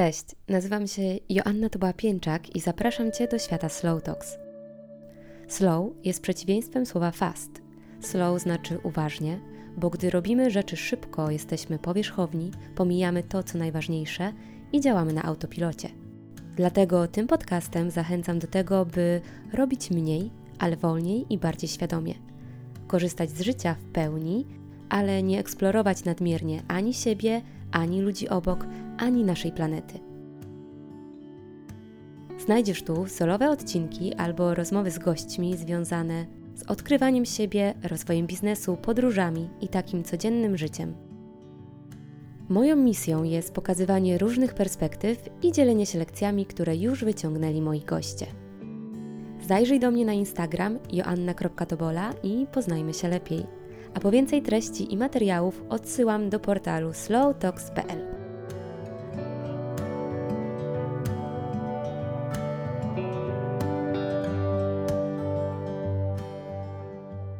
Cześć, nazywam się Joanna Toba-Pięczak i zapraszam Cię do świata Slow Talks. Slow jest przeciwieństwem słowa fast. Slow znaczy uważnie, bo gdy robimy rzeczy szybko, jesteśmy powierzchowni, pomijamy to, co najważniejsze i działamy na autopilocie. Dlatego tym podcastem zachęcam do tego, by robić mniej, ale wolniej i bardziej świadomie. Korzystać z życia w pełni, ale nie eksplorować nadmiernie ani siebie, ani ludzi obok, ani naszej planety. Znajdziesz tu solowe odcinki albo rozmowy z gośćmi związane z odkrywaniem siebie, rozwojem biznesu, podróżami i takim codziennym życiem. Moją misją jest pokazywanie różnych perspektyw i dzielenie się lekcjami, które już wyciągnęli moi goście. Zajrzyj do mnie na Instagram joanna.tobola i poznajmy się lepiej. A po więcej treści i materiałów odsyłam do portalu slowtalks.pl.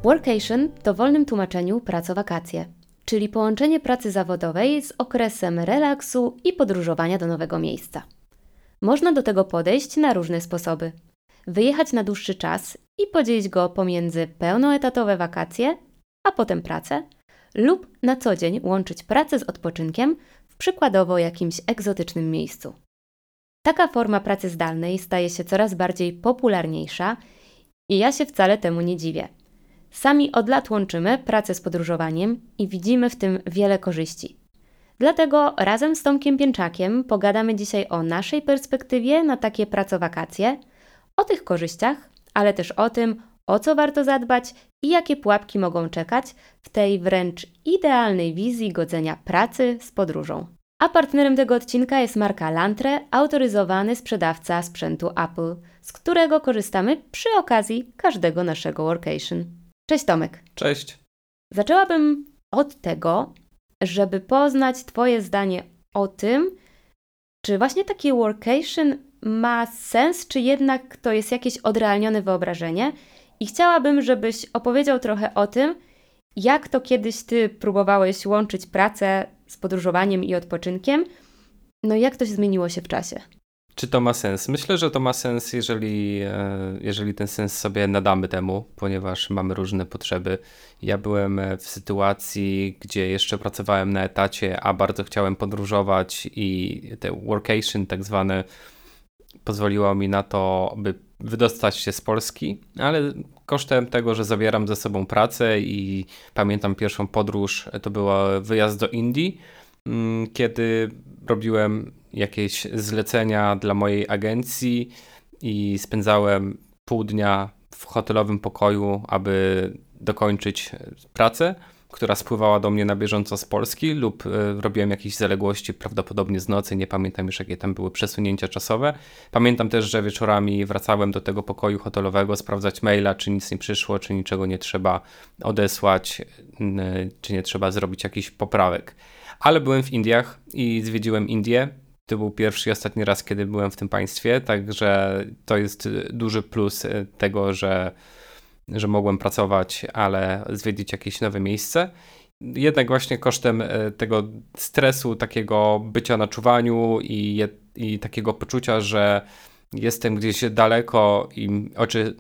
Workation to w wolnym tłumaczeniu praco-wakacje, czyli połączenie pracy zawodowej z okresem relaksu i podróżowania do nowego miejsca. Można do tego podejść na różne sposoby. Wyjechać na dłuższy czas i podzielić go pomiędzy pełnoetatowe wakacje, a potem pracę, lub na co dzień łączyć pracę z odpoczynkiem w przykładowo jakimś egzotycznym miejscu. Taka forma pracy zdalnej staje się coraz bardziej popularniejsza i ja się wcale temu nie dziwię. Sami od lat łączymy pracę z podróżowaniem i widzimy w tym wiele korzyści. Dlatego razem z Tomkiem Pięczakiem pogadamy dzisiaj o naszej perspektywie na takie pracowakacje, o tych korzyściach, ale też o tym, o co warto zadbać i jakie pułapki mogą czekać w tej wręcz idealnej wizji godzenia pracy z podróżą. A partnerem tego odcinka jest marka Lantre, autoryzowany sprzedawca sprzętu Apple, z którego korzystamy przy okazji każdego naszego workation. Cześć Tomek. Cześć. Zaczęłabym od tego, żeby poznać Twoje zdanie o tym, czy właśnie taki workation ma sens, czy jednak to jest jakieś odrealnione wyobrażenie i chciałabym, żebyś opowiedział trochę o tym, jak to kiedyś ty próbowałeś łączyć pracę z podróżowaniem i odpoczynkiem, no jak to się zmieniło się w czasie? Czy to ma sens? Myślę, że to ma sens, jeżeli, e, jeżeli ten sens sobie nadamy temu, ponieważ mamy różne potrzeby. Ja byłem w sytuacji, gdzie jeszcze pracowałem na etacie, a bardzo chciałem podróżować i te workation tak zwane pozwoliło mi na to, by wydostać się z Polski, ale kosztem tego, że zabieram ze sobą pracę i pamiętam pierwszą podróż, to był wyjazd do Indii, mm, kiedy robiłem jakieś zlecenia dla mojej agencji i spędzałem pół dnia w hotelowym pokoju, aby dokończyć pracę która spływała do mnie na bieżąco z Polski lub e, robiłem jakieś zaległości, prawdopodobnie z nocy, nie pamiętam już jakie tam były przesunięcia czasowe. Pamiętam też, że wieczorami wracałem do tego pokoju hotelowego sprawdzać maila, czy nic nie przyszło, czy niczego nie trzeba odesłać, czy nie trzeba zrobić jakichś poprawek. Ale byłem w Indiach i zwiedziłem Indię. To był pierwszy i ostatni raz, kiedy byłem w tym państwie, także to jest duży plus e, tego, że że mogłem pracować, ale zwiedzić jakieś nowe miejsce. Jednak właśnie kosztem e, tego stresu, takiego bycia na czuwaniu i, i takiego poczucia, że jestem gdzieś daleko i oczy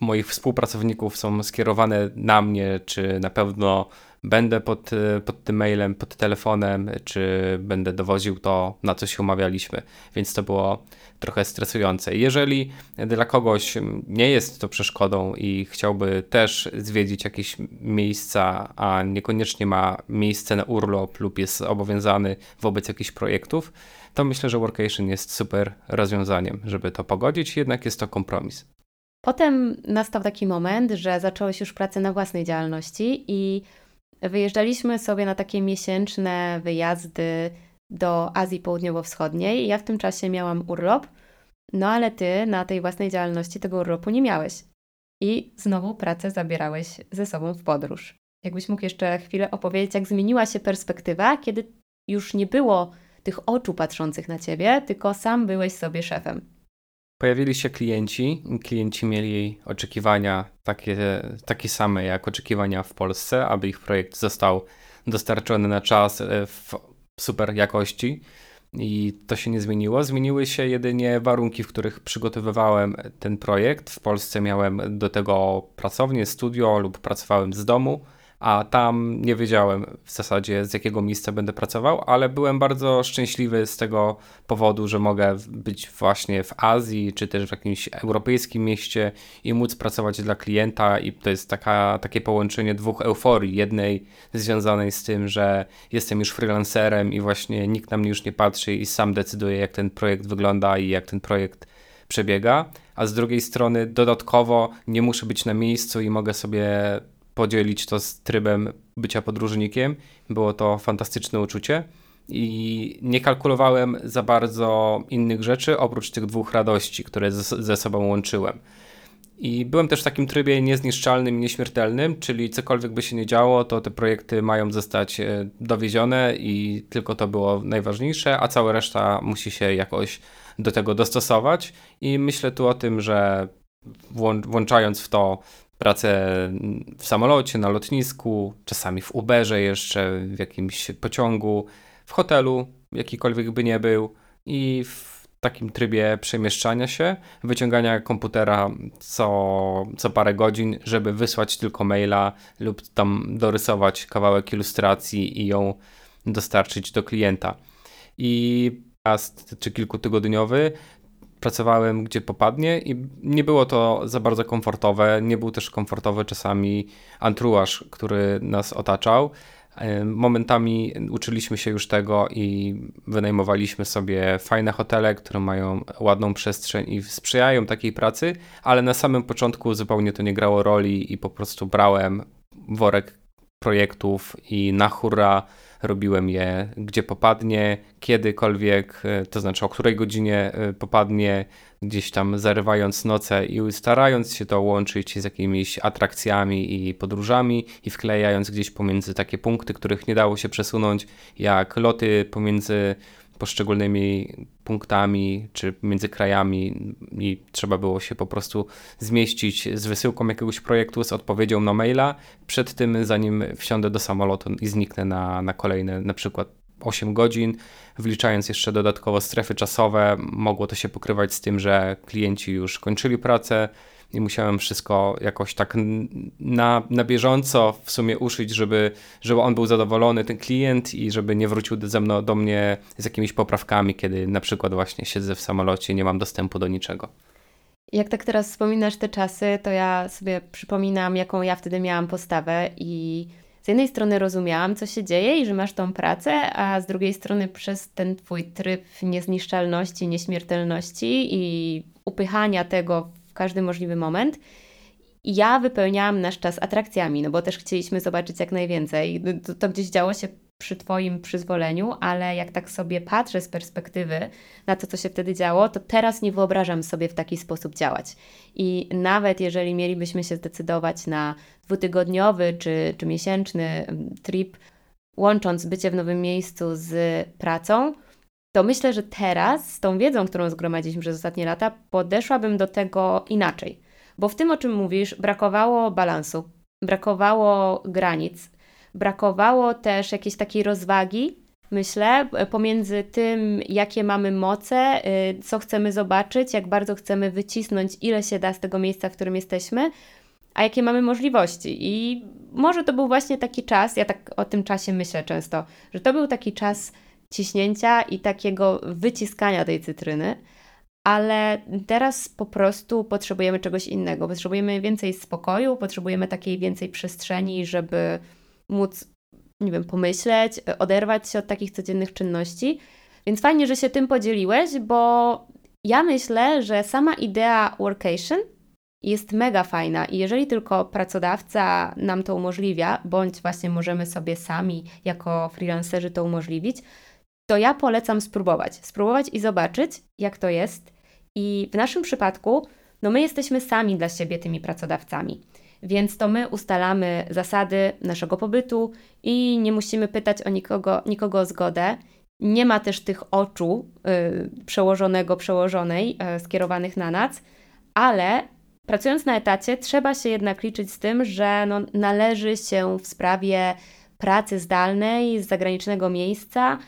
moich współpracowników są skierowane na mnie, czy na pewno będę pod, pod tym mailem, pod telefonem, czy będę dowoził to, na co się umawialiśmy. Więc to było trochę stresujące. Jeżeli dla kogoś nie jest to przeszkodą i chciałby też zwiedzić jakieś miejsca, a niekoniecznie ma miejsce na urlop lub jest obowiązany wobec jakichś projektów, to myślę, że Workation jest super rozwiązaniem, żeby to pogodzić, jednak jest to kompromis. Potem nastał taki moment, że zacząłeś już pracę na własnej działalności i wyjeżdżaliśmy sobie na takie miesięczne wyjazdy do Azji Południowo-Wschodniej. Ja w tym czasie miałam urlop, no ale ty na tej własnej działalności tego urlopu nie miałeś. I znowu pracę zabierałeś ze sobą w podróż. Jakbyś mógł jeszcze chwilę opowiedzieć, jak zmieniła się perspektywa, kiedy już nie było tych oczu patrzących na ciebie, tylko sam byłeś sobie szefem. Pojawili się klienci, klienci mieli oczekiwania takie, takie same jak oczekiwania w Polsce, aby ich projekt został dostarczony na czas e, w super jakości. i to się nie zmieniło. Zmieniły się jedynie warunki, w których przygotowywałem ten projekt. W Polsce miałem do tego pracownię, studio lub pracowałem z domu a tam nie wiedziałem w zasadzie z jakiego miejsca będę pracował, ale byłem bardzo szczęśliwy z tego powodu, że mogę być właśnie w Azji czy też w jakimś europejskim mieście i móc pracować dla klienta i to jest taka, takie połączenie dwóch euforii. Jednej związanej z tym, że jestem już freelancerem i właśnie nikt na mnie już nie patrzy i sam decyduje jak ten projekt wygląda i jak ten projekt przebiega, a z drugiej strony dodatkowo nie muszę być na miejscu i mogę sobie podzielić to z trybem bycia podróżnikiem. Było to fantastyczne uczucie i nie kalkulowałem za bardzo innych rzeczy oprócz tych dwóch radości, które ze sobą łączyłem. I byłem też w takim trybie niezniszczalnym nieśmiertelnym, czyli cokolwiek by się nie działo, to te projekty mają zostać e, dowiezione i tylko to było najważniejsze, a cała reszta musi się jakoś do tego dostosować. I myślę tu o tym, że włączając w to pracę w samolocie, na lotnisku, czasami w Uberze jeszcze, w jakimś pociągu, w hotelu, jakikolwiek by nie był i w takim trybie przemieszczania się, wyciągania komputera co, co parę godzin, żeby wysłać tylko maila lub tam dorysować kawałek ilustracji i ją dostarczyć do klienta. I raz czy kilkutygodniowy pracowałem gdzie popadnie i nie było to za bardzo komfortowe. Nie był też komfortowy czasami antruaż, który nas otaczał. Momentami uczyliśmy się już tego i wynajmowaliśmy sobie fajne hotele, które mają ładną przestrzeń i sprzyjają takiej pracy, ale na samym początku zupełnie to nie grało roli i po prostu brałem worek projektów i na hurra robiłem je gdzie popadnie, kiedykolwiek, e, to znaczy o której godzinie e, popadnie, gdzieś tam zarywając noce i starając się to łączyć z jakimiś atrakcjami i podróżami i wklejając gdzieś pomiędzy takie punkty, których nie dało się przesunąć, jak loty pomiędzy poszczególnymi punktami czy między krajami i trzeba było się po prostu zmieścić z wysyłką jakiegoś projektu, z odpowiedzią na maila. Przed tym, zanim wsiądę do samolotu i zniknę na, na kolejne na przykład 8 godzin, wliczając jeszcze dodatkowo strefy czasowe, mogło to się pokrywać z tym, że klienci już kończyli pracę, i musiałem wszystko jakoś tak na, na bieżąco w sumie uszyć, żeby, żeby on był zadowolony, ten klient i żeby nie wrócił ze mną, do mnie z jakimiś poprawkami, kiedy na przykład właśnie siedzę w samolocie i nie mam dostępu do niczego. Jak tak teraz wspominasz te czasy, to ja sobie przypominam, jaką ja wtedy miałam postawę i z jednej strony rozumiałam, co się dzieje i że masz tą pracę, a z drugiej strony przez ten twój tryb niezniszczalności, nieśmiertelności i upychania tego każdy możliwy moment. ja wypełniałam nasz czas atrakcjami, no bo też chcieliśmy zobaczyć jak najwięcej. To, to gdzieś działo się przy Twoim przyzwoleniu, ale jak tak sobie patrzę z perspektywy na to, co się wtedy działo, to teraz nie wyobrażam sobie w taki sposób działać. I nawet jeżeli mielibyśmy się zdecydować na dwutygodniowy czy, czy miesięczny mm, trip, łącząc bycie w nowym miejscu z pracą, to myślę, że teraz z tą wiedzą, którą zgromadziliśmy przez ostatnie lata, podeszłabym do tego inaczej. Bo w tym, o czym mówisz, brakowało balansu, brakowało granic, brakowało też jakiejś takiej rozwagi, myślę, pomiędzy tym, jakie mamy moce, y, co chcemy zobaczyć, jak bardzo chcemy wycisnąć, ile się da z tego miejsca, w którym jesteśmy, a jakie mamy możliwości. I może to był właśnie taki czas, ja tak o tym czasie myślę często, że to był taki czas ciśnięcia i takiego wyciskania tej cytryny, ale teraz po prostu potrzebujemy czegoś innego. Potrzebujemy więcej spokoju, potrzebujemy takiej więcej przestrzeni, żeby móc, nie wiem, pomyśleć, oderwać się od takich codziennych czynności. Więc fajnie, że się tym podzieliłeś, bo ja myślę, że sama idea workation jest mega fajna i jeżeli tylko pracodawca nam to umożliwia, bądź właśnie możemy sobie sami jako freelancerzy to umożliwić, to ja polecam spróbować. Spróbować i zobaczyć, jak to jest. I w naszym przypadku, no my jesteśmy sami dla siebie tymi pracodawcami. Więc to my ustalamy zasady naszego pobytu i nie musimy pytać o nikogo, nikogo o zgodę. Nie ma też tych oczu yy, przełożonego, przełożonej yy, skierowanych na nas, ale pracując na etacie trzeba się jednak liczyć z tym, że no, należy się w sprawie pracy zdalnej z zagranicznego miejsca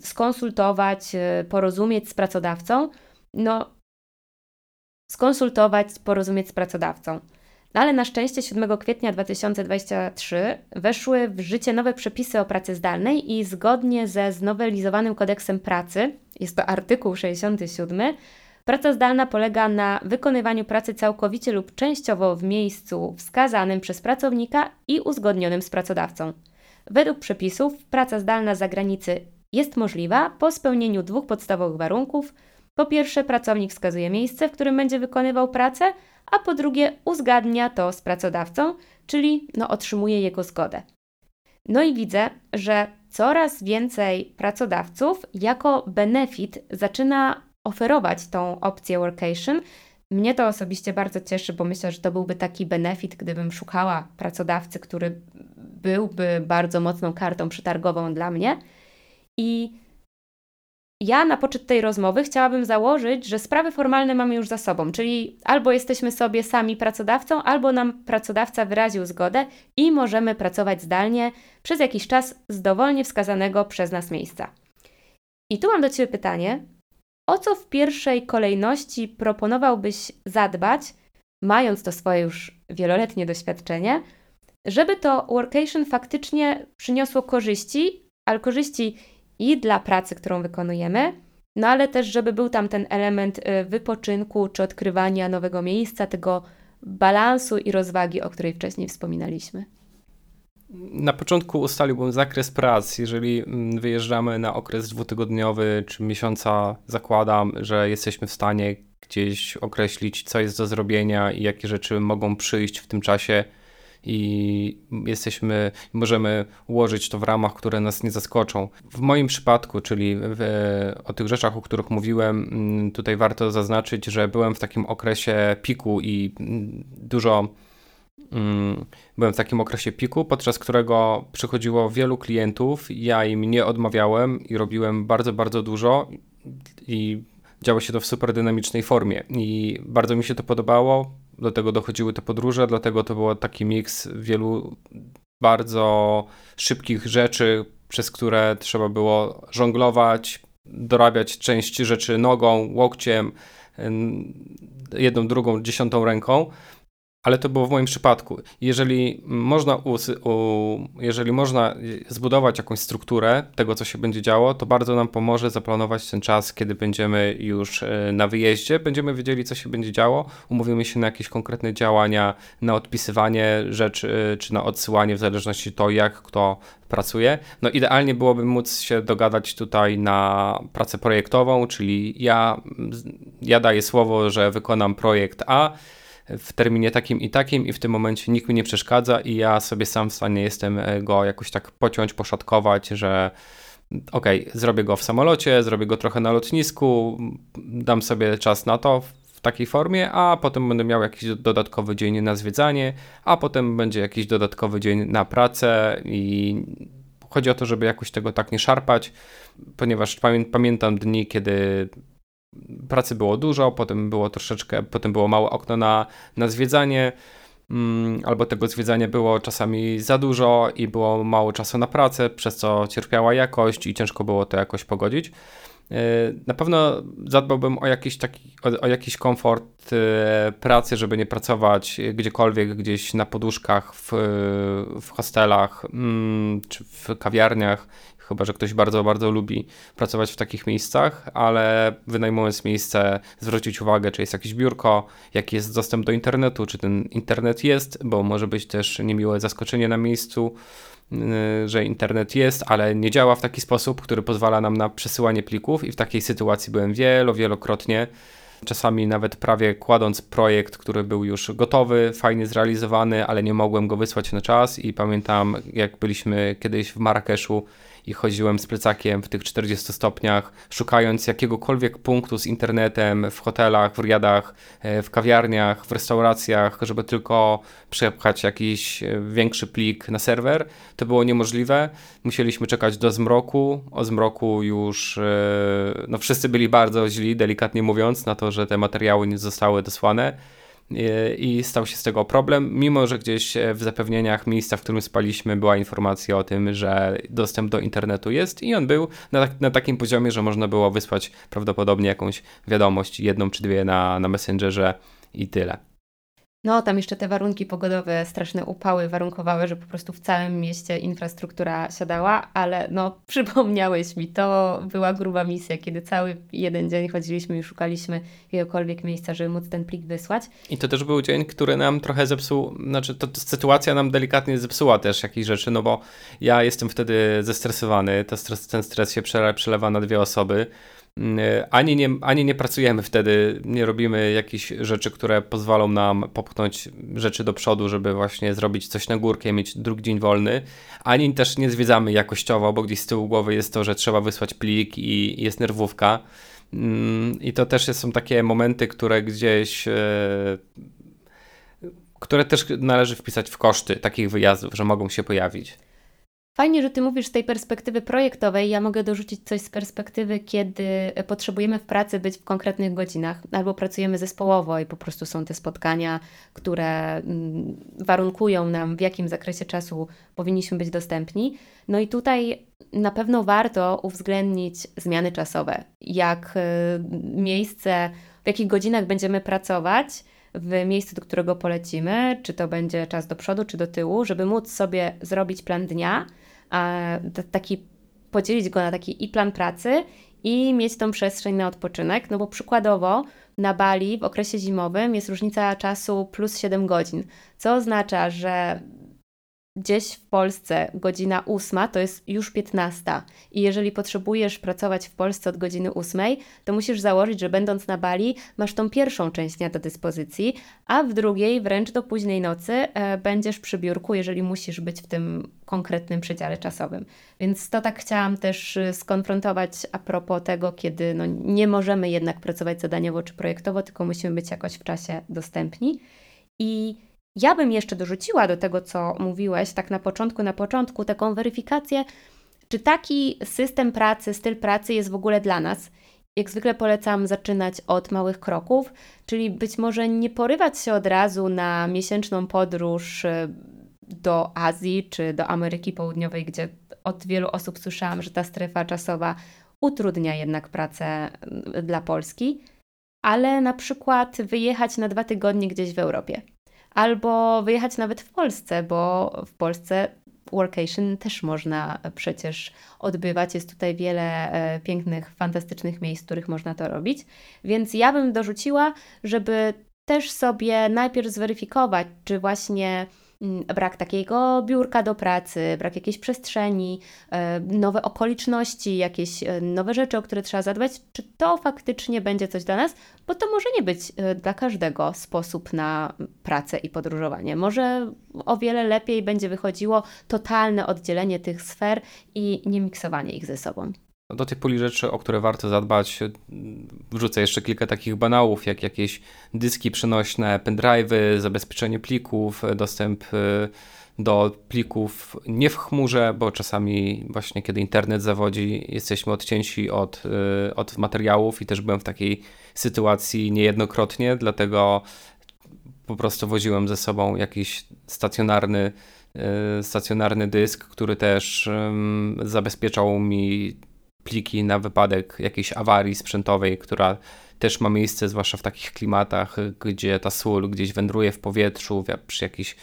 skonsultować, porozumieć z pracodawcą. No, skonsultować, porozumieć z pracodawcą. No ale na szczęście 7 kwietnia 2023 weszły w życie nowe przepisy o pracy zdalnej i zgodnie ze znowelizowanym kodeksem pracy, jest to artykuł 67, praca zdalna polega na wykonywaniu pracy całkowicie lub częściowo w miejscu wskazanym przez pracownika i uzgodnionym z pracodawcą. Według przepisów praca zdalna za granicy jest możliwa po spełnieniu dwóch podstawowych warunków. Po pierwsze, pracownik wskazuje miejsce, w którym będzie wykonywał pracę, a po drugie uzgadnia to z pracodawcą, czyli no, otrzymuje jego zgodę. No i widzę, że coraz więcej pracodawców jako benefit zaczyna oferować tą opcję workation. Mnie to osobiście bardzo cieszy, bo myślę, że to byłby taki benefit, gdybym szukała pracodawcy, który byłby bardzo mocną kartą przetargową dla mnie. I ja na poczet tej rozmowy chciałabym założyć, że sprawy formalne mamy już za sobą, czyli albo jesteśmy sobie sami pracodawcą, albo nam pracodawca wyraził zgodę i możemy pracować zdalnie przez jakiś czas z dowolnie wskazanego przez nas miejsca. I tu mam do Ciebie pytanie: o co w pierwszej kolejności proponowałbyś zadbać, mając to swoje już wieloletnie doświadczenie, żeby to workation faktycznie przyniosło korzyści, ale korzyści i dla pracy, którą wykonujemy, no ale też, żeby był tam ten element y, wypoczynku czy odkrywania nowego miejsca, tego balansu i rozwagi, o której wcześniej wspominaliśmy. Na początku ustaliłbym zakres prac. Jeżeli mm, wyjeżdżamy na okres dwutygodniowy czy miesiąca, zakładam, że jesteśmy w stanie gdzieś określić, co jest do zrobienia i jakie rzeczy mogą przyjść w tym czasie i jesteśmy, możemy ułożyć to w ramach, które nas nie zaskoczą. W moim przypadku, czyli w, o tych rzeczach, o których mówiłem, mm, tutaj warto zaznaczyć, że byłem w takim okresie piku i mm, dużo mm, byłem w takim okresie piku, podczas którego przychodziło wielu klientów, ja im nie odmawiałem i robiłem bardzo, bardzo dużo i działo się to w super dynamicznej formie i bardzo mi się to podobało do tego dochodziły te podróże, dlatego to był taki miks wielu bardzo szybkich rzeczy, przez które trzeba było żonglować, dorabiać część rzeczy nogą, łokciem, jedną, drugą, dziesiątą ręką ale to było w moim przypadku. Jeżeli można, jeżeli można zbudować jakąś strukturę tego, co się będzie działo, to bardzo nam pomoże zaplanować ten czas, kiedy będziemy już e, na wyjeździe, będziemy wiedzieli, co się będzie działo, umówimy się na jakieś konkretne działania, na odpisywanie rzeczy, czy na odsyłanie, w zależności to, jak kto pracuje. No idealnie byłoby móc się dogadać tutaj na pracę projektową, czyli ja, ja daję słowo, że wykonam projekt A, w terminie takim i takim i w tym momencie nikt mi nie przeszkadza i ja sobie sam w stanie jestem e, go jakoś tak pociąć, poszatkować, że ok, zrobię go w samolocie, zrobię go trochę na lotnisku, dam sobie czas na to w takiej formie, a potem będę miał jakiś dodatkowy dzień na zwiedzanie, a potem będzie jakiś dodatkowy dzień na pracę i chodzi o to, żeby jakoś tego tak nie szarpać, ponieważ pamiętam dni, kiedy pracy było dużo, potem było troszeczkę, potem było małe okno na, na zwiedzanie, mm, albo tego zwiedzania było czasami za dużo i było mało czasu na pracę, przez co cierpiała jakość i ciężko było to jakoś pogodzić. E, na pewno zadbałbym o jakiś taki, o, o jakiś komfort e, pracy, żeby nie pracować gdziekolwiek, gdzieś na poduszkach, w, w hostelach mm, czy w kawiarniach chyba że ktoś bardzo, bardzo lubi pracować w takich miejscach, ale wynajmując miejsce, zwrócić uwagę, czy jest jakieś biurko, jaki jest dostęp do internetu, czy ten internet jest, bo może być też niemiłe zaskoczenie na miejscu, y, że internet jest, ale nie działa w taki sposób, który pozwala nam na przesyłanie plików. I w takiej sytuacji byłem wielo, wielokrotnie. Czasami nawet prawie kładąc projekt, który był już gotowy, fajnie zrealizowany, ale nie mogłem go wysłać na czas. I pamiętam jak byliśmy kiedyś w Marrakeszu i chodziłem z plecakiem w tych 40 stopniach, szukając jakiegokolwiek punktu z internetem w hotelach, w riadach, e, w kawiarniach, w restauracjach, żeby tylko przepchać jakiś e, większy plik na serwer. To było niemożliwe. Musieliśmy czekać do zmroku. O zmroku już e, no wszyscy byli bardzo źli, delikatnie mówiąc, na to, że te materiały nie zostały dosłane. I stał się z tego problem, mimo że gdzieś w zapewnieniach miejsca, w którym spaliśmy, była informacja o tym, że dostęp do internetu jest i on był na, na takim poziomie, że można było wysłać prawdopodobnie jakąś wiadomość, jedną czy dwie na, na Messengerze i tyle. No, tam jeszcze te warunki pogodowe, straszne upały warunkowały, że po prostu w całym mieście infrastruktura siadała, ale no, przypomniałeś mi, to była gruba misja, kiedy cały jeden dzień chodziliśmy i szukaliśmy jakiegokolwiek miejsca, żeby móc ten plik wysłać. I to też był dzień, który nam trochę zepsuł, znaczy to, to sytuacja nam delikatnie zepsuła też jakieś rzeczy, no bo ja jestem wtedy zestresowany, ten stres, ten stres się przelewa na dwie osoby, ani nie, ani nie pracujemy wtedy, nie robimy jakichś rzeczy, które pozwolą nam popchnąć rzeczy do przodu, żeby właśnie zrobić coś na górkę, mieć drugi dzień wolny, ani też nie zwiedzamy jakościowo, bo gdzieś z tyłu głowy jest to, że trzeba wysłać plik i jest nerwówka. Mm, I to też są takie momenty, które gdzieś e, które też należy wpisać w koszty takich wyjazdów, że mogą się pojawić. Fajnie, że Ty mówisz z tej perspektywy projektowej. Ja mogę dorzucić coś z perspektywy, kiedy potrzebujemy w pracy być w konkretnych godzinach, albo pracujemy zespołowo i po prostu są te spotkania, które mm, warunkują nam, w jakim zakresie czasu powinniśmy być dostępni. No i tutaj na pewno warto uwzględnić zmiany czasowe, jak y, miejsce, w jakich godzinach będziemy pracować w miejscu, do którego polecimy, czy to będzie czas do przodu, czy do tyłu, żeby móc sobie zrobić plan dnia taki, podzielić go na taki i plan pracy, i mieć tą przestrzeń na odpoczynek, no bo przykładowo na Bali w okresie zimowym jest różnica czasu plus 7 godzin, co oznacza, że gdzieś w Polsce godzina 8 to jest już 15 i jeżeli potrzebujesz pracować w Polsce od godziny 8, to musisz założyć, że będąc na Bali masz tą pierwszą część dnia do dyspozycji, a w drugiej wręcz do późnej nocy e, będziesz przy biurku, jeżeli musisz być w tym konkretnym przedziale czasowym. Więc to tak chciałam też e, skonfrontować a propos tego, kiedy no, nie możemy jednak pracować zadaniowo czy projektowo, tylko musimy być jakoś w czasie dostępni. I ja bym jeszcze dorzuciła do tego, co mówiłeś, tak na początku, na początku, taką weryfikację, czy taki system pracy, styl pracy jest w ogóle dla nas. Jak zwykle polecam zaczynać od małych kroków, czyli być może nie porywać się od razu na miesięczną podróż y, do Azji czy do Ameryki Południowej, gdzie od wielu osób słyszałam, że ta strefa czasowa utrudnia jednak pracę y, dla Polski, ale na przykład wyjechać na dwa tygodnie gdzieś w Europie albo wyjechać nawet w Polsce, bo w Polsce workation też można przecież odbywać. Jest tutaj wiele e, pięknych, fantastycznych miejsc, w których można to robić. Więc ja bym dorzuciła, żeby też sobie najpierw zweryfikować, czy właśnie brak takiego biurka do pracy, brak jakiejś przestrzeni, e, nowe okoliczności, jakieś e, nowe rzeczy, o które trzeba zadbać, czy to faktycznie będzie coś dla nas, bo to może nie być e, dla każdego sposób na pracę i podróżowanie. Może o wiele lepiej będzie wychodziło totalne oddzielenie tych sfer i nie miksowanie ich ze sobą. Do tej puli rzeczy, o które warto zadbać, wrzucę jeszcze kilka takich banałów, jak jakieś dyski przenośne, pendrive'y, zabezpieczenie plików, dostęp y, do plików nie w chmurze, bo czasami właśnie kiedy internet zawodzi, jesteśmy odcięci od, y, od materiałów i też byłem w takiej sytuacji niejednokrotnie, dlatego po prostu woziłem ze sobą jakiś stacjonarny, y, stacjonarny dysk, który też zabezpieczał mi pliki na wypadek jakiejś awarii sprzętowej, która też ma miejsce, zwłaszcza w takich klimatach, gdzie ta sól gdzieś wędruje w powietrzu, przy jakichś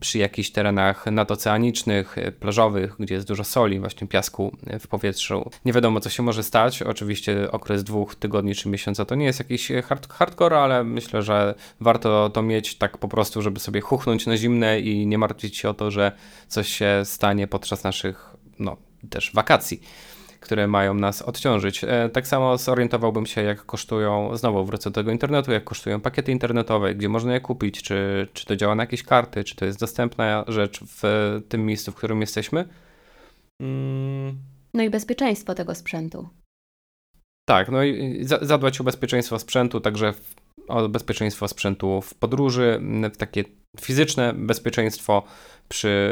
przy jakichś terenach nadoceanicznych, plażowych, gdzie jest dużo soli, właśnie piasku w powietrzu. Nie wiadomo, co się może stać. Oczywiście okres dwóch tygodni czy miesiąca to nie jest jakiś hard hardcore, ale myślę, że warto to mieć tak po prostu, żeby sobie chuchnąć na zimne i nie martwić się o to, że coś się stanie podczas naszych, no, też wakacji które mają nas odciążyć. E, tak samo zorientowałbym się, jak kosztują, znowu wrócę do tego internetu, jak kosztują pakiety internetowe, gdzie można je kupić, czy, czy to działa na jakieś karty, czy to jest dostępna rzecz w tym miejscu, w którym jesteśmy. Mm. No i bezpieczeństwo tego sprzętu. Tak, no i zadbać o bezpieczeństwo sprzętu, także o bezpieczeństwo sprzętu w podróży, w takie fizyczne bezpieczeństwo przy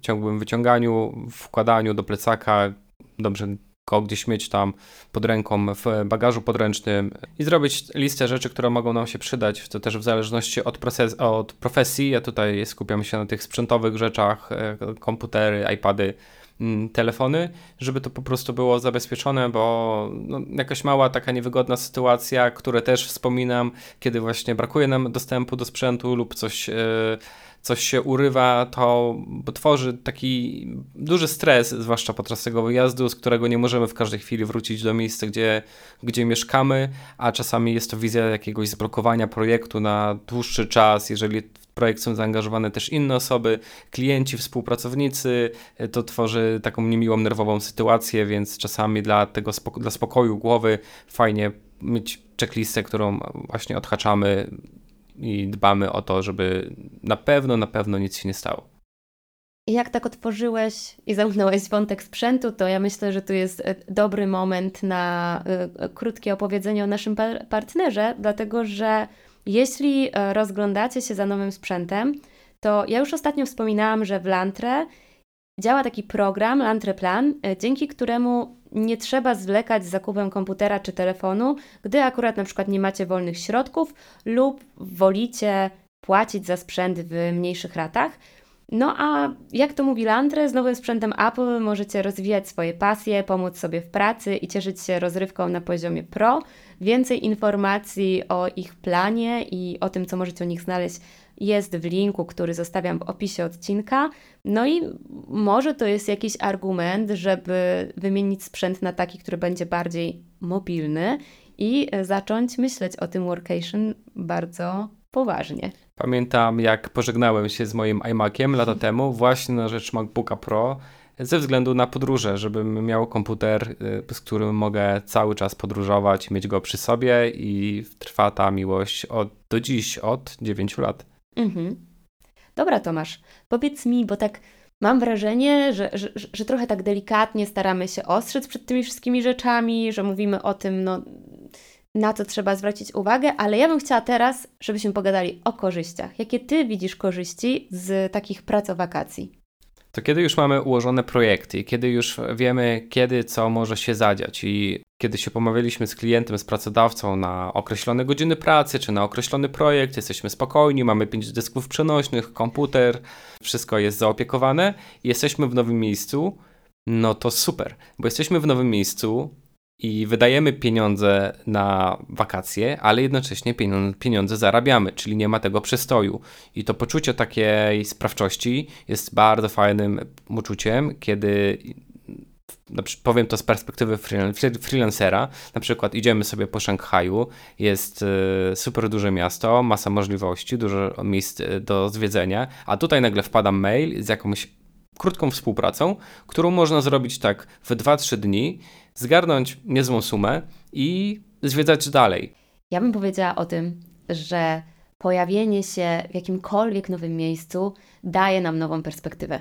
ciągłym wyciąganiu, wkładaniu do plecaka, dobrze go gdzieś mieć tam pod ręką w bagażu podręcznym i zrobić listę rzeczy, które mogą nam się przydać. To też w zależności od, proces, od profesji. Ja tutaj skupiam się na tych sprzętowych rzeczach, e, komputery, iPady, mm, telefony, żeby to po prostu było zabezpieczone, bo no, jakaś mała taka niewygodna sytuacja, które też wspominam, kiedy właśnie brakuje nam dostępu do sprzętu lub coś. Yy, coś się urywa, to tworzy taki duży stres, zwłaszcza podczas tego wyjazdu, z którego nie możemy w każdej chwili wrócić do miejsca, gdzie, gdzie mieszkamy, a czasami jest to wizja jakiegoś zblokowania projektu na dłuższy czas, jeżeli projekt są zaangażowane też inne osoby, klienci, współpracownicy, to tworzy taką niemiłą, nerwową sytuację, więc czasami dla tego spoko dla spokoju głowy fajnie mieć checklistę, którą właśnie odhaczamy i dbamy o to, żeby na pewno, na pewno nic się nie stało. Jak tak otworzyłeś i zamknąłeś wątek sprzętu, to ja myślę, że tu jest e, dobry moment na y, krótkie opowiedzenie o naszym par partnerze, dlatego że jeśli rozglądacie się za nowym sprzętem, to ja już ostatnio wspominałam, że w Lantre działa taki program Lantre Plan, dzięki któremu nie trzeba zwlekać z zakupem komputera czy telefonu, gdy akurat na przykład nie macie wolnych środków lub wolicie płacić za sprzęt w mniejszych ratach. No a jak to mówi Landre, z nowym sprzętem Apple możecie rozwijać swoje pasje, pomóc sobie w pracy i cieszyć się rozrywką na poziomie pro. Więcej informacji o ich planie i o tym, co możecie o nich znaleźć, jest w linku, który zostawiam w opisie odcinka. No i może to jest jakiś argument, żeby wymienić sprzęt na taki, który będzie bardziej mobilny i zacząć myśleć o tym workation bardzo poważnie. Pamiętam, jak pożegnałem się z moim iMaciem lata temu, właśnie na rzecz MacBooka Pro, ze względu na podróże, żebym miał komputer, y, z którym mogę cały czas podróżować, mieć go przy sobie i trwa ta miłość od, do dziś, od 9 lat. Mhm. Dobra, Tomasz, powiedz mi, bo tak mam wrażenie, że, że, że trochę tak delikatnie staramy się ostrzec przed tymi wszystkimi rzeczami, że mówimy o tym, no, na co trzeba zwrócić uwagę, ale ja bym chciała teraz, żebyśmy pogadali o korzyściach. Jakie Ty widzisz korzyści z takich prac o wakacji? to kiedy już mamy ułożone projekty i kiedy już wiemy, kiedy co może się zadziać i kiedy się pomawialiśmy z klientem, z pracodawcą na określone godziny pracy czy na określony projekt, jesteśmy spokojni, mamy pięć dysków przenośnych, komputer, wszystko jest zaopiekowane i jesteśmy w nowym miejscu, no to super, bo jesteśmy w nowym miejscu, i wydajemy pieniądze na wakacje, ale jednocześnie pieniądze zarabiamy, czyli nie ma tego przestoju. I to poczucie takiej sprawczości jest bardzo fajnym uczuciem, kiedy powiem to z perspektywy freelancera, na przykład idziemy sobie po Szanghaju, jest e, super duże miasto, masa możliwości, dużo miejsc e, do zwiedzenia, a tutaj nagle wpada mail z jakąś krótką współpracą, którą można zrobić tak w 2-3 dni zgarnąć niezłą sumę i zwiedzać dalej. Ja bym powiedziała o tym, że pojawienie się w jakimkolwiek nowym miejscu daje nam nową perspektywę.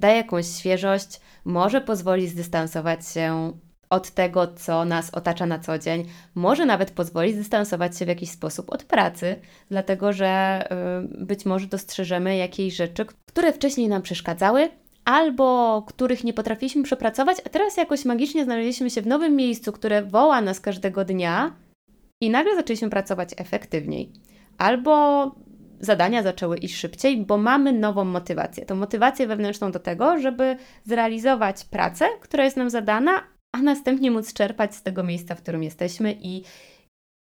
Daje jakąś świeżość, może pozwolić zdystansować się od tego, co nas otacza na co dzień, może nawet pozwolić zdystansować się w jakiś sposób od pracy, dlatego że y, być może dostrzeżemy jakieś rzeczy, które wcześniej nam przeszkadzały, albo których nie potrafiliśmy przepracować, a teraz jakoś magicznie znaleźliśmy się w nowym miejscu, które woła nas każdego dnia i nagle zaczęliśmy pracować efektywniej. Albo zadania zaczęły iść szybciej, bo mamy nową motywację. Tą motywację wewnętrzną do tego, żeby zrealizować pracę, która jest nam zadana, a następnie móc czerpać z tego miejsca, w którym jesteśmy i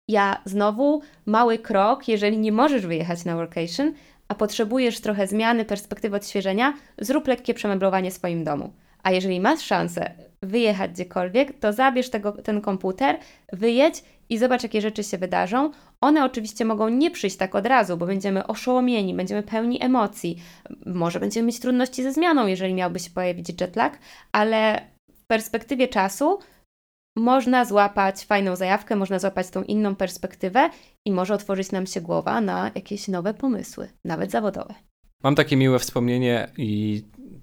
ja znowu mały krok, jeżeli nie możesz wyjechać na workation, a potrzebujesz trochę zmiany, perspektywy odświeżenia, zrób lekkie przemeblowanie w swoim domu. A jeżeli masz szansę wyjechać gdziekolwiek, to zabierz tego, ten komputer, wyjedź i zobacz, jakie rzeczy się wydarzą. One oczywiście mogą nie przyjść tak od razu, bo będziemy oszołomieni, będziemy pełni emocji. Może będziemy mieć trudności ze zmianą, jeżeli miałby się pojawić jetlag, ale w perspektywie czasu można złapać fajną zajawkę, można złapać tą inną perspektywę i może otworzyć nam się głowa na jakieś nowe pomysły, nawet zawodowe. Mam takie miłe wspomnienie i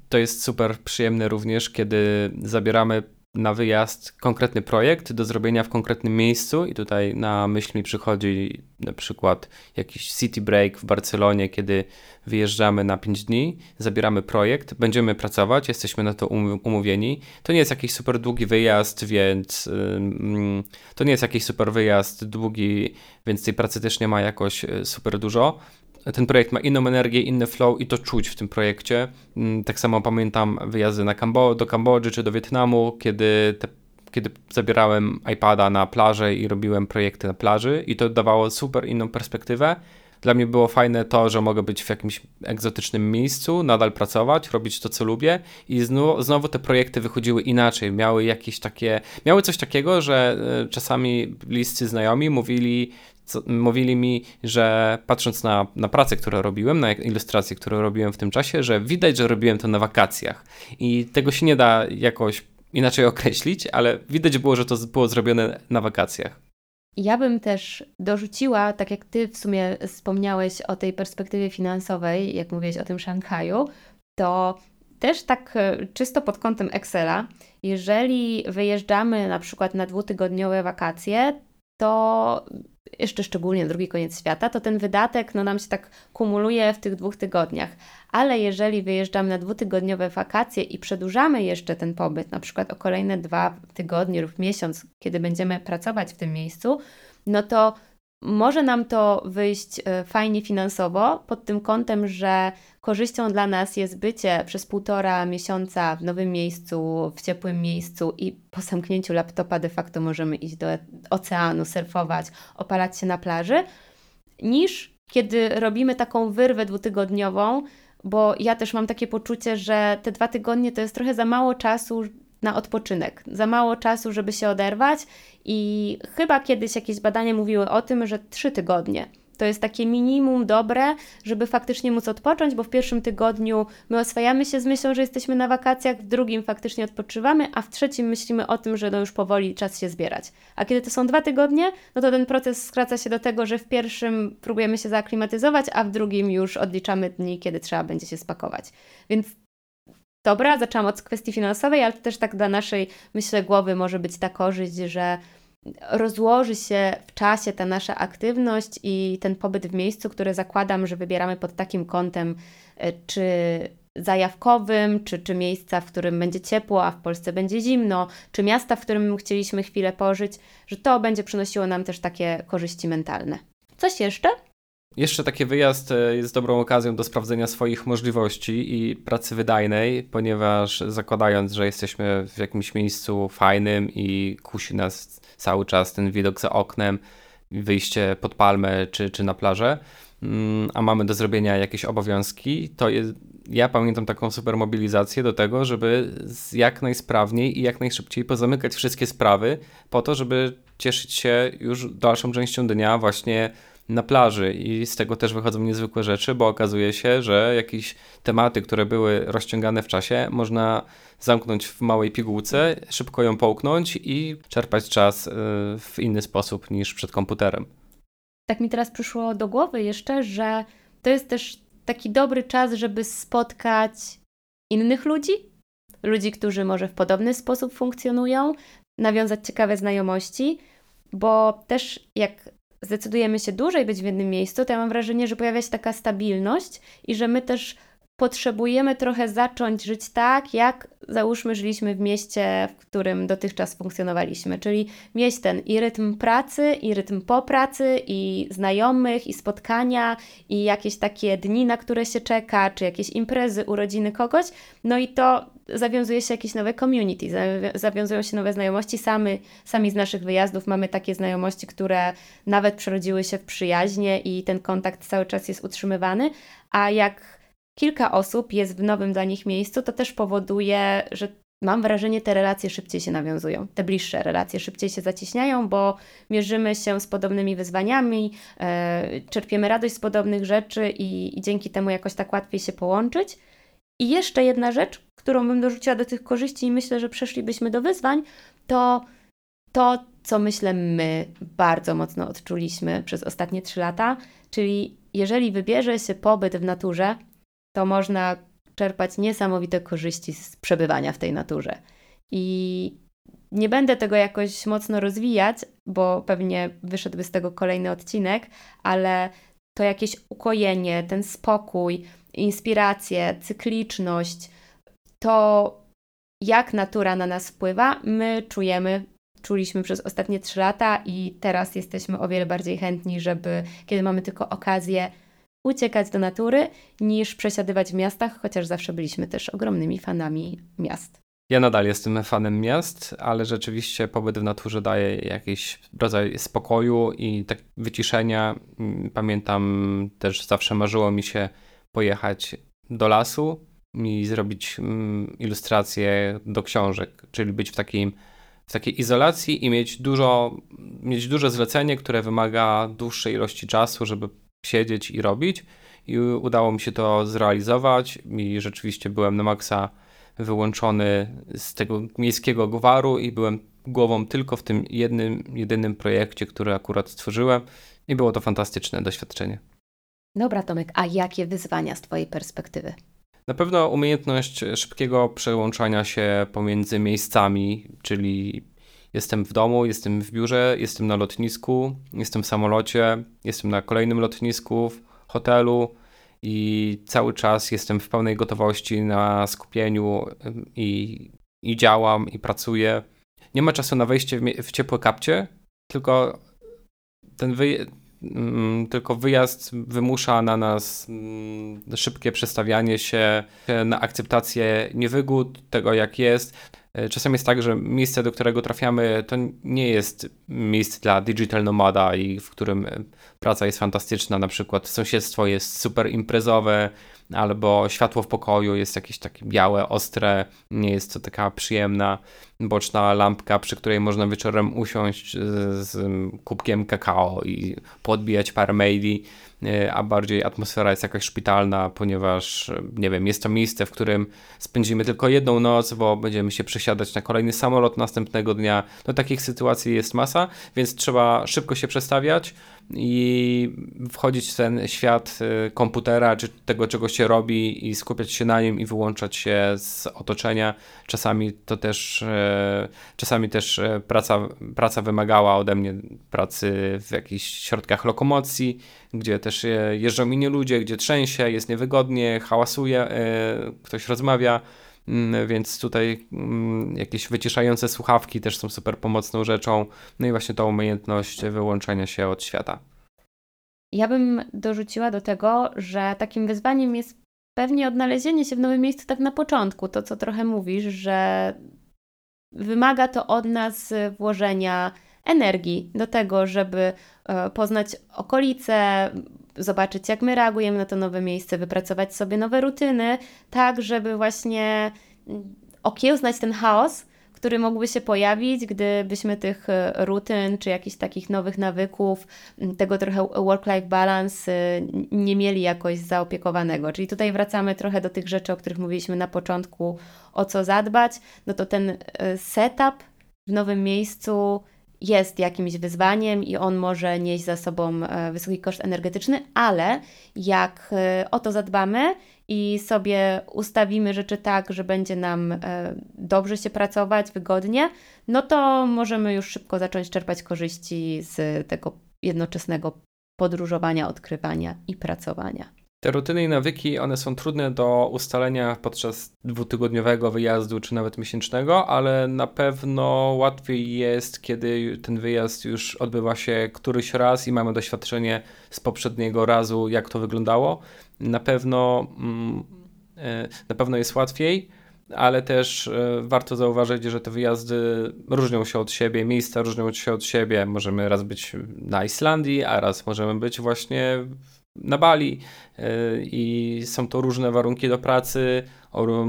to jest super przyjemne również, kiedy zabieramy na wyjazd konkretny projekt do zrobienia w konkretnym miejscu i tutaj na myśl mi przychodzi na przykład jakiś city break w Barcelonie, kiedy wyjeżdżamy na 5 dni, zabieramy projekt, będziemy pracować, jesteśmy na to umówieni. To nie jest jakiś super długi wyjazd, więc yy, to nie jest jakiś super wyjazd długi, więc tej pracy też nie ma jakoś y, super dużo ten projekt ma inną energię, inny flow i to czuć w tym projekcie. Mm, tak samo pamiętam wyjazdy na Kambo do Kambodży czy do Wietnamu, kiedy te kiedy zabierałem iPada na plażę i robiłem projekty na plaży i to dawało super inną perspektywę. Dla mnie było fajne to, że mogę być w jakimś egzotycznym miejscu, nadal pracować, robić to, co lubię i znowu, znowu te projekty wychodziły inaczej. Miały jakieś takie, miały coś takiego, że e, czasami bliscy znajomi mówili, co, mówili mi, że patrząc na, na pracę, którą robiłem, na ilustracje, które robiłem w tym czasie, że widać, że robiłem to na wakacjach. I tego się nie da jakoś inaczej określić, ale widać było, że to było zrobione na wakacjach. Ja bym też dorzuciła, tak jak Ty w sumie wspomniałeś o tej perspektywie finansowej, jak mówiłeś o tym Szanghaju, to też tak e, czysto pod kątem Excela, jeżeli wyjeżdżamy na przykład na dwutygodniowe wakacje, to jeszcze szczególnie drugi koniec świata, to ten wydatek no, nam się tak kumuluje w tych dwóch tygodniach. Ale jeżeli wyjeżdżamy na dwutygodniowe wakacje i przedłużamy jeszcze ten pobyt, na przykład o kolejne dwa tygodnie lub miesiąc, kiedy będziemy pracować w tym miejscu, no to może nam to wyjść e, fajnie finansowo pod tym kątem, że korzyścią dla nas jest bycie przez półtora miesiąca w nowym miejscu, w ciepłym miejscu i po zamknięciu laptopa de facto możemy iść do oceanu, surfować, opalać się na plaży, niż kiedy robimy taką wyrwę dwutygodniową, bo ja też mam takie poczucie, że te dwa tygodnie to jest trochę za mało czasu na odpoczynek, za mało czasu, żeby się oderwać i chyba kiedyś jakieś badania mówiły o tym, że trzy tygodnie to jest takie minimum dobre, żeby faktycznie móc odpocząć, bo w pierwszym tygodniu my oswajamy się z myślą, że jesteśmy na wakacjach, w drugim faktycznie odpoczywamy, a w trzecim myślimy o tym, że no już powoli czas się zbierać. A kiedy to są dwa tygodnie, no to ten proces skraca się do tego, że w pierwszym próbujemy się zaaklimatyzować, a w drugim już odliczamy dni, kiedy trzeba będzie się spakować. Więc Dobra, zaczęłam od kwestii finansowej, ale też tak dla naszej, myślę, głowy może być ta korzyść, że rozłoży się w czasie ta nasza aktywność i ten pobyt w miejscu, który zakładam, że wybieramy pod takim kątem, e, czy zajawkowym, czy, czy miejsca, w którym będzie ciepło, a w Polsce będzie zimno, czy miasta, w którym chcieliśmy chwilę pożyć, że to będzie przynosiło nam też takie korzyści mentalne. Coś jeszcze? Jeszcze taki wyjazd e, jest dobrą okazją do sprawdzenia swoich możliwości i pracy wydajnej, ponieważ zakładając, że jesteśmy w jakimś miejscu fajnym i kusi nas cały czas ten widok za oknem, wyjście pod palmę czy, czy na plażę, mm, a mamy do zrobienia jakieś obowiązki, to jest, ja pamiętam taką super mobilizację do tego, żeby jak najsprawniej i jak najszybciej pozamykać wszystkie sprawy po to, żeby cieszyć się już dalszą częścią dnia właśnie na plaży i z tego też wychodzą niezwykłe rzeczy, bo okazuje się, że jakieś tematy, które były rozciągane w czasie, można zamknąć w małej pigułce, szybko ją połknąć i czerpać czas y, w inny sposób niż przed komputerem. Tak mi teraz przyszło do głowy jeszcze, że to jest też taki dobry czas, żeby spotkać innych ludzi, ludzi, którzy może w podobny sposób funkcjonują, nawiązać ciekawe znajomości, bo też jak zdecydujemy się dłużej być w jednym miejscu, to ja mam wrażenie, że pojawia się taka stabilność i że my też potrzebujemy trochę zacząć żyć tak, jak załóżmy żyliśmy w mieście, w którym dotychczas funkcjonowaliśmy, czyli mieć ten i rytm pracy, i rytm po pracy, i znajomych, i spotkania, i jakieś takie dni, na które się czeka, czy jakieś imprezy, urodziny kogoś, no i to zawiązuje się jakieś nowe community, zawiązują się nowe znajomości. Sami, sami z naszych wyjazdów mamy takie znajomości, które nawet przerodziły się w przyjaźnie i ten kontakt cały czas jest utrzymywany, a jak kilka osób jest w nowym dla nich miejscu, to też powoduje, że mam wrażenie, te relacje szybciej się nawiązują, te bliższe relacje szybciej się zacieśniają, bo mierzymy się z podobnymi wyzwaniami, e, czerpiemy radość z podobnych rzeczy i, i dzięki temu jakoś tak łatwiej się połączyć. I jeszcze jedna rzecz, którą bym dorzuciła do tych korzyści i myślę, że przeszlibyśmy do wyzwań, to to, co myślę my bardzo mocno odczuliśmy przez ostatnie trzy lata, czyli jeżeli wybierze się pobyt w naturze, to można czerpać niesamowite korzyści z przebywania w tej naturze. I Nie będę tego jakoś mocno rozwijać, bo pewnie wyszedłby z tego kolejny odcinek, ale to jakieś ukojenie, ten spokój, inspirację, cykliczność, to jak natura na nas wpływa, my czujemy, czuliśmy przez ostatnie trzy lata i teraz jesteśmy o wiele bardziej chętni, żeby, kiedy mamy tylko okazję, uciekać do natury, niż przesiadywać w miastach, chociaż zawsze byliśmy też ogromnymi fanami miast. Ja nadal jestem fanem miast, ale rzeczywiście pobyt w naturze daje jakiś rodzaj spokoju i tak wyciszenia. Pamiętam też zawsze marzyło mi się pojechać do lasu i zrobić mm, ilustracje do książek, czyli być w, takim, w takiej izolacji i mieć dużo, mieć duże zlecenie, które wymaga dłuższej ilości czasu, żeby siedzieć i robić. I udało mi się to zrealizować i rzeczywiście byłem na maksa wyłączony z tego miejskiego gwaru i byłem głową tylko w tym jednym, jedynym projekcie, który akurat stworzyłem i było to fantastyczne doświadczenie. Dobra, Tomek, a jakie wyzwania z Twojej perspektywy? Na pewno umiejętność szybkiego przełączania się pomiędzy miejscami, czyli jestem w domu, jestem w biurze, jestem na lotnisku, jestem w samolocie, jestem na kolejnym lotnisku, w hotelu i cały czas jestem w pełnej gotowości na skupieniu i, i działam i pracuję. Nie ma czasu na wejście w, w ciepłe kapcie, tylko ten wy, mm, tylko wyjazd wymusza na nas mm, szybkie przestawianie się na akceptację niewygód, tego jak jest. E, czasem jest tak, że miejsce, do którego trafiamy, to nie jest miejsce dla digital nomada i w którym e, praca jest fantastyczna, na przykład sąsiedztwo jest super imprezowe, albo światło w pokoju jest jakieś takie białe, ostre, nie jest to taka przyjemna boczna lampka, przy której można wieczorem usiąść z, kubkiem kakao i podbijać parę maili, e, a bardziej atmosfera jest jakaś szpitalna, ponieważ, nie wiem, jest to miejsce, w którym spędzimy tylko jedną noc, bo będziemy się przesiadać na kolejny samolot następnego dnia. No takich sytuacji jest masa, więc trzeba szybko się przestawiać i wchodzić w ten świat y, komputera, czy tego, czego się robi i skupiać się na nim i wyłączać się z otoczenia. Czasami to też, y, czasami też y, praca, praca wymagała ode mnie pracy w jakichś środkach lokomocji, gdzie też jeżdżą inni ludzie, gdzie trzęsie, jest niewygodnie, hałasuje, ktoś rozmawia. Mm, więc tutaj mm, jakieś wyciszające słuchawki też są super pomocną rzeczą. No i właśnie tą umiejętność wyłączenia się od świata. Ja bym dorzuciła do tego, że takim wyzwaniem jest pewnie odnalezienie się w nowym miejscu tak na początku. To, co trochę mówisz, że wymaga to od nas włożenia energii do tego, żeby e, poznać okolice, zobaczyć, jak my reagujemy na to nowe miejsce, wypracować sobie nowe rutyny, tak, żeby właśnie mm, okiełznać ten chaos, który mógłby się pojawić, gdybyśmy tych e, rutyn czy jakichś takich nowych nawyków, tego trochę work-life balance e, nie mieli jakoś zaopiekowanego. Czyli tutaj wracamy trochę do tych rzeczy, o których mówiliśmy na początku, o co zadbać. No to ten e, setup w nowym miejscu jest jakimś wyzwaniem i on może nieść za sobą wysoki koszt energetyczny, ale jak o to zadbamy i sobie ustawimy rzeczy tak, że będzie nam e, dobrze się pracować, wygodnie, no to możemy już szybko zacząć czerpać korzyści z tego jednoczesnego podróżowania, odkrywania i pracowania. Te rutyny i nawyki, one są trudne do ustalenia podczas dwutygodniowego wyjazdu czy nawet miesięcznego, ale na pewno łatwiej jest, kiedy ten wyjazd już odbywa się któryś raz i mamy doświadczenie z poprzedniego razu, jak to wyglądało. Na pewno, mm, e, na pewno jest łatwiej, ale też e, warto zauważyć, że te wyjazdy różnią się od siebie, miejsca różnią się od siebie. Możemy raz być na Islandii, a raz możemy być właśnie na Bali e, i są to różne warunki do pracy, o,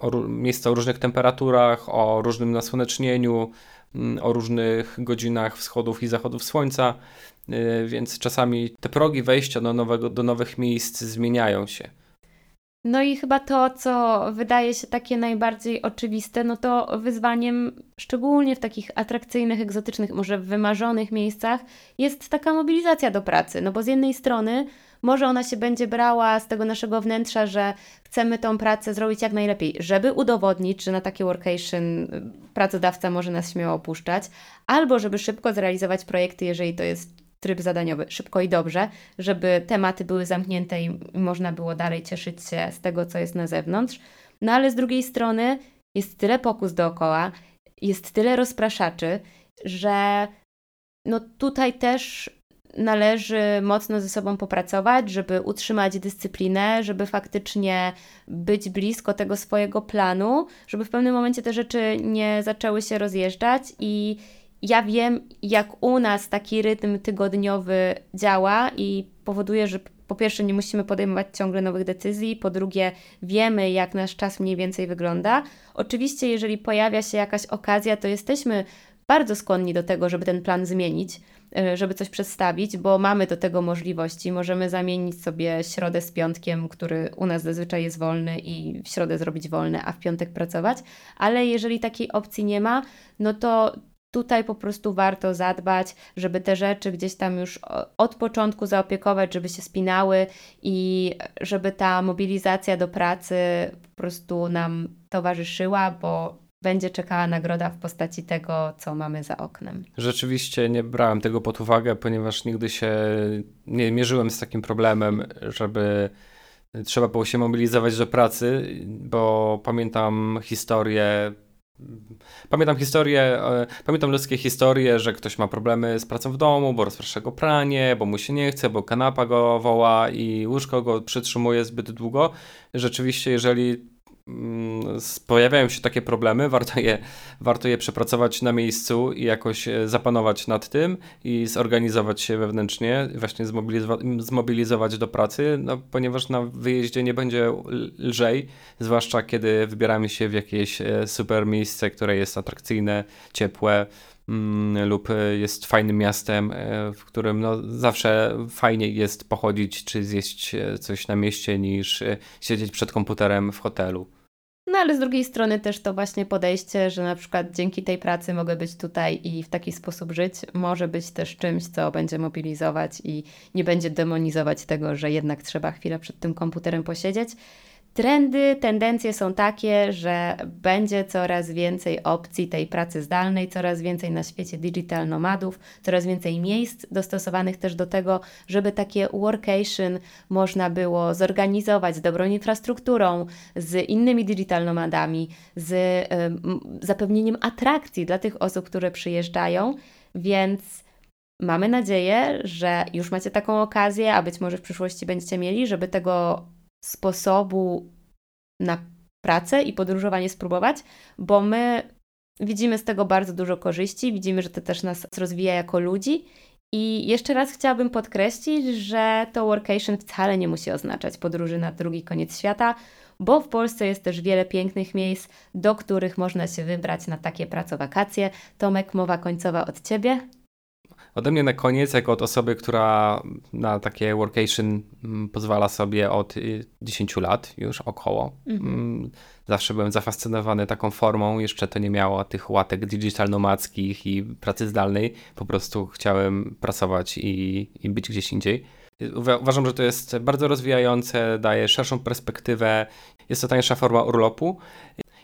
o, miejsca o różnych temperaturach, o różnym nasłonecznieniu, mm, o różnych godzinach wschodów i zachodów słońca, e, więc czasami te progi wejścia do, nowego, do nowych miejsc zmieniają się. No i chyba to, co wydaje się takie najbardziej oczywiste, no to wyzwaniem, szczególnie w takich atrakcyjnych, egzotycznych, może wymarzonych miejscach, jest taka mobilizacja do pracy. No bo z jednej strony może ona się będzie brała z tego naszego wnętrza, że chcemy tą pracę zrobić jak najlepiej, żeby udowodnić, że na takie workation pracodawca może nas śmiało opuszczać, albo żeby szybko zrealizować projekty, jeżeli to jest tryb zadaniowy szybko i dobrze, żeby tematy były zamknięte i można było dalej cieszyć się z tego, co jest na zewnątrz. No ale z drugiej strony jest tyle pokus dookoła, jest tyle rozpraszaczy, że no tutaj też należy mocno ze sobą popracować, żeby utrzymać dyscyplinę, żeby faktycznie być blisko tego swojego planu, żeby w pewnym momencie te rzeczy nie zaczęły się rozjeżdżać i ja wiem, jak u nas taki rytm tygodniowy działa i powoduje, że po pierwsze nie musimy podejmować ciągle nowych decyzji, po drugie wiemy, jak nasz czas mniej więcej wygląda. Oczywiście, jeżeli pojawia się jakaś okazja, to jesteśmy bardzo skłonni do tego, żeby ten plan zmienić, e, żeby coś przedstawić, bo mamy do tego możliwości. Możemy zamienić sobie środę z piątkiem, który u nas zazwyczaj jest wolny i w środę zrobić wolny, a w piątek pracować, ale jeżeli takiej opcji nie ma, no to Tutaj po prostu warto zadbać, żeby te rzeczy gdzieś tam już od początku zaopiekować, żeby się spinały i żeby ta mobilizacja do pracy po prostu nam towarzyszyła, bo będzie czekała nagroda w postaci tego, co mamy za oknem. Rzeczywiście nie brałem tego pod uwagę, ponieważ nigdy się nie mierzyłem z takim problemem, żeby trzeba było się mobilizować do pracy, bo pamiętam historię Pamiętam historię, e, pamiętam ludzkie historie, że ktoś ma problemy z pracą w domu, bo rozprasza go pranie, bo mu się nie chce, bo kanapa go woła i łóżko go przytrzymuje zbyt długo. Rzeczywiście, jeżeli pojawiają się takie problemy, warto je, warto je przepracować na miejscu i jakoś e, zapanować nad tym i zorganizować się wewnętrznie, właśnie zmobilizować, zmobilizować do pracy, no, ponieważ na wyjeździe nie będzie lżej, zwłaszcza kiedy wybieramy się w jakieś e, super miejsce, które jest atrakcyjne, ciepłe, mm, lub e, jest fajnym miastem, w którym no, zawsze fajnie jest pochodzić czy zjeść coś na mieście niż siedzieć przed komputerem w hotelu. No ale z drugiej strony też to właśnie podejście, że na przykład dzięki tej pracy mogę być tutaj i w taki sposób żyć, może być też czymś, co będzie mobilizować i nie będzie demonizować tego, że jednak trzeba chwilę przed tym komputerem posiedzieć. Trendy, tendencje są takie, że będzie coraz więcej opcji tej pracy zdalnej, coraz więcej na świecie digital nomadów, coraz więcej miejsc dostosowanych też do tego, żeby takie workation można było zorganizować z dobrą infrastrukturą, z innymi digital nomadami, z y, zapewnieniem atrakcji dla tych osób, które przyjeżdżają, więc mamy nadzieję, że już macie taką okazję, a być może w przyszłości będziecie mieli, żeby tego sposobu na pracę i podróżowanie spróbować, bo my widzimy z tego bardzo dużo korzyści, widzimy, że to też nas rozwija jako ludzi. I jeszcze raz chciałabym podkreślić, że to workation wcale nie musi oznaczać podróży na drugi koniec świata, bo w Polsce jest też wiele pięknych miejsc, do których można się wybrać na takie pracowakacje. Tomek, mowa końcowa od Ciebie. Ode mnie na koniec, jako od osoby, która na takie workation mm, pozwala sobie od 10 y, lat już około. Mhm. Mm, zawsze byłem zafascynowany taką formą, jeszcze to nie miało tych łatek digital nomadzkich i pracy zdalnej. Po prostu chciałem pracować i, i być gdzieś indziej. Uważam, że to jest bardzo rozwijające, daje szerszą perspektywę. Jest to tańsza forma urlopu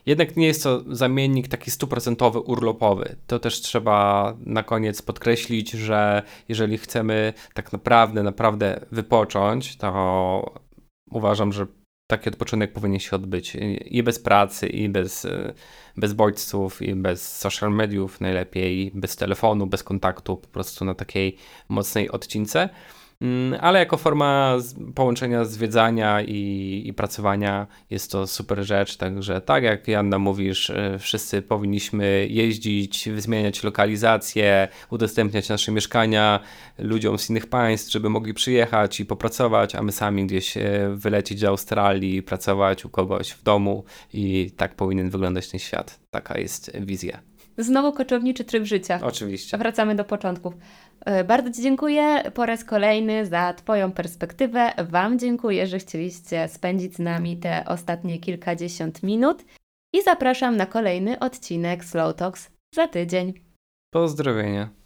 jednak nie jest to zamiennik taki stuprocentowy, urlopowy. To też trzeba na koniec podkreślić, że jeżeli chcemy tak naprawdę, naprawdę wypocząć, to uważam, że taki odpoczynek powinien się odbyć i bez pracy, i bez, bez bodźców, i bez social mediów najlepiej, bez telefonu, bez kontaktu, po prostu na takiej mocnej odcince. Mm, ale jako forma połączenia zwiedzania i, i pracowania jest to super rzecz, także tak jak Janna mówisz, e, wszyscy powinniśmy jeździć, zmieniać lokalizacje, udostępniać nasze mieszkania ludziom z innych państw, żeby mogli przyjechać i popracować, a my sami gdzieś e, wylecieć do Australii, pracować u kogoś w domu i tak powinien wyglądać ten świat. Taka jest wizja. Znowu koczowniczy tryb życia. Oczywiście. Wracamy do początków. E, Bardzo Ci dziękuję po raz kolejny za Twoją perspektywę. Wam dziękuję, że chcieliście spędzić z nami te ostatnie kilkadziesiąt minut i zapraszam na kolejny odcinek Slow Talks za tydzień. Pozdrowienia.